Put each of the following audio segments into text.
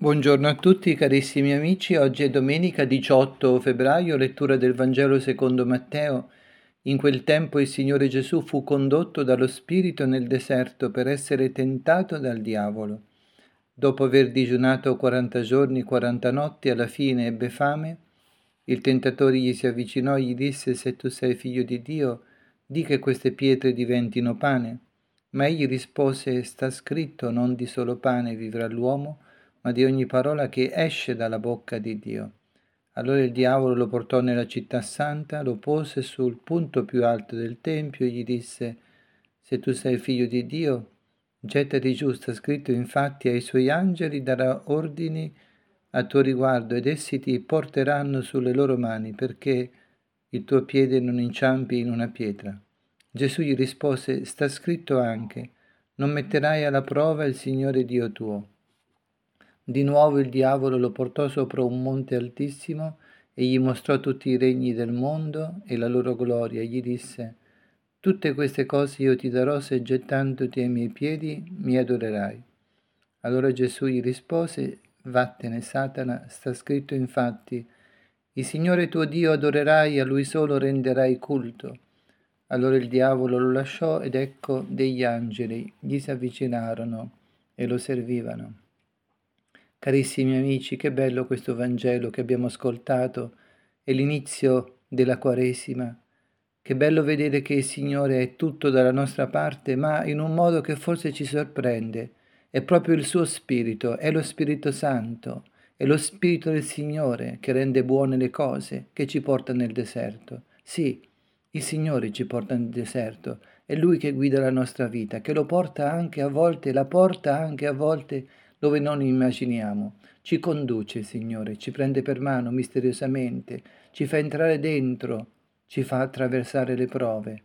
Buongiorno a tutti carissimi amici, oggi è domenica 18 febbraio, lettura del Vangelo secondo Matteo. In quel tempo il Signore Gesù fu condotto dallo Spirito nel deserto per essere tentato dal diavolo. Dopo aver digiunato 40 giorni, 40 notti, alla fine ebbe fame. Il tentatore gli si avvicinò e gli disse, se tu sei figlio di Dio, di che queste pietre diventino pane. Ma egli rispose, sta scritto, non di solo pane vivrà l'uomo, ma di ogni parola che esce dalla bocca di Dio. Allora il diavolo lo portò nella città santa, lo pose sul punto più alto del tempio e gli disse, se tu sei figlio di Dio, gettati giù, sta scritto infatti ai suoi angeli darà ordini a tuo riguardo ed essi ti porteranno sulle loro mani perché il tuo piede non inciampi in una pietra. Gesù gli rispose, sta scritto anche, non metterai alla prova il Signore Dio tuo. Di nuovo il diavolo lo portò sopra un monte altissimo e gli mostrò tutti i regni del mondo e la loro gloria gli disse, tutte queste cose io ti darò se gettandoti ai miei piedi mi adorerai. Allora Gesù gli rispose, vattene Satana, sta scritto infatti, il Signore tuo Dio adorerai, a Lui solo renderai culto. Allora il diavolo lo lasciò ed ecco degli angeli gli si avvicinarono e lo servivano. Carissimi amici, che bello questo Vangelo che abbiamo ascoltato, è l'inizio della Quaresima. Che bello vedere che il Signore è tutto dalla nostra parte, ma in un modo che forse ci sorprende. È proprio il suo Spirito, è lo Spirito Santo, è lo Spirito del Signore che rende buone le cose, che ci porta nel deserto. Sì, il Signore ci porta nel deserto, è Lui che guida la nostra vita, che lo porta anche a volte, la porta anche a volte dove non immaginiamo. Ci conduce, Signore, ci prende per mano misteriosamente, ci fa entrare dentro, ci fa attraversare le prove.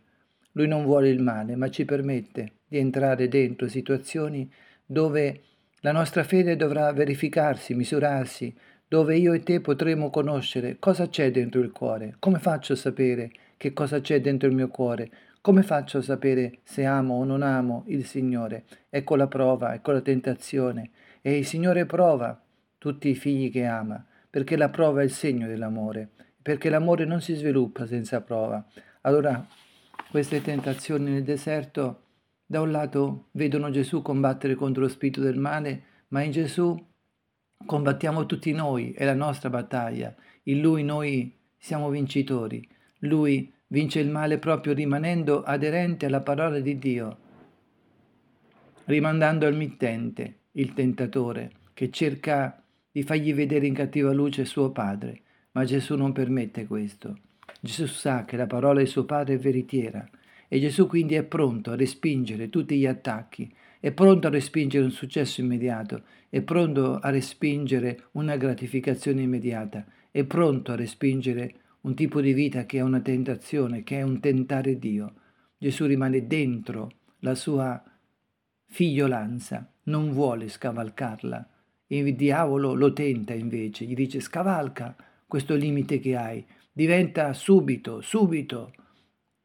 Lui non vuole il male, ma ci permette di entrare dentro situazioni dove la nostra fede dovrà verificarsi, misurarsi, dove io e te potremo conoscere cosa c'è dentro il cuore. Come faccio a sapere che cosa c'è dentro il mio cuore? Come faccio a sapere se amo o non amo il Signore? Ecco la prova, ecco la tentazione. E il Signore prova tutti i figli che ama, perché la prova è il segno dell'amore, perché l'amore non si sviluppa senza prova. Allora, queste tentazioni nel deserto, da un lato vedono Gesù combattere contro lo spirito del male, ma in Gesù combattiamo tutti noi, è la nostra battaglia. In Lui noi siamo vincitori. Lui vince il male proprio rimanendo aderente alla parola di Dio, rimandando al mittente, il tentatore, che cerca di fargli vedere in cattiva luce suo padre, ma Gesù non permette questo. Gesù sa che la parola di suo padre è veritiera e Gesù quindi è pronto a respingere tutti gli attacchi, è pronto a respingere un successo immediato, è pronto a respingere una gratificazione immediata, è pronto a respingere un tipo di vita che è una tentazione, che è un tentare Dio. Gesù rimane dentro la sua figliolanza, non vuole scavalcarla. Il diavolo lo tenta invece, gli dice scavalca questo limite che hai, diventa subito, subito,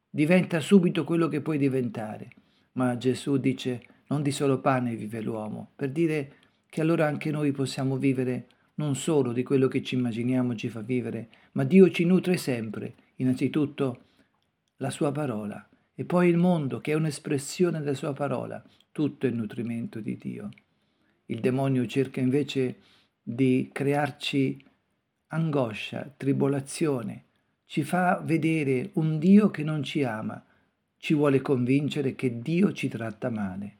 diventa subito quello che puoi diventare. Ma Gesù dice non di solo pane vive l'uomo, per dire che allora anche noi possiamo vivere non solo di quello che ci immaginiamo ci fa vivere, ma Dio ci nutre sempre, innanzitutto la sua parola e poi il mondo che è un'espressione della sua parola, tutto è il nutrimento di Dio. Il demonio cerca invece di crearci angoscia, tribolazione, ci fa vedere un Dio che non ci ama, ci vuole convincere che Dio ci tratta male.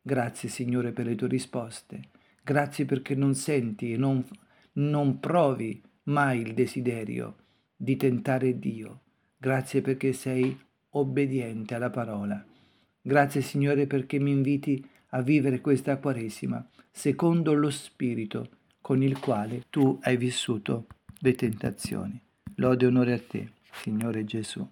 Grazie Signore per le tue risposte. Grazie perché non senti non, non provi mai il desiderio di tentare Dio. Grazie perché sei obbediente alla parola. Grazie Signore perché mi inviti a vivere questa Quaresima secondo lo Spirito con il quale tu hai vissuto le tentazioni. Lode e onore a te, Signore Gesù.